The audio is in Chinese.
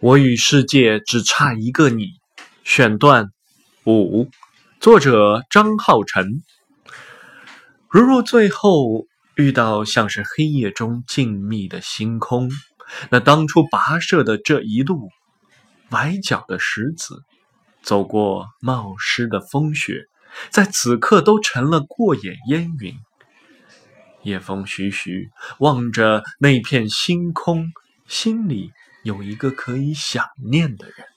我与世界只差一个你。选段五，作者张浩辰。如若最后遇到像是黑夜中静谧的星空，那当初跋涉的这一路，崴脚的石子，走过冒失的风雪，在此刻都成了过眼烟云。夜风徐徐，望着那片星空，心里有一个可以想念的人。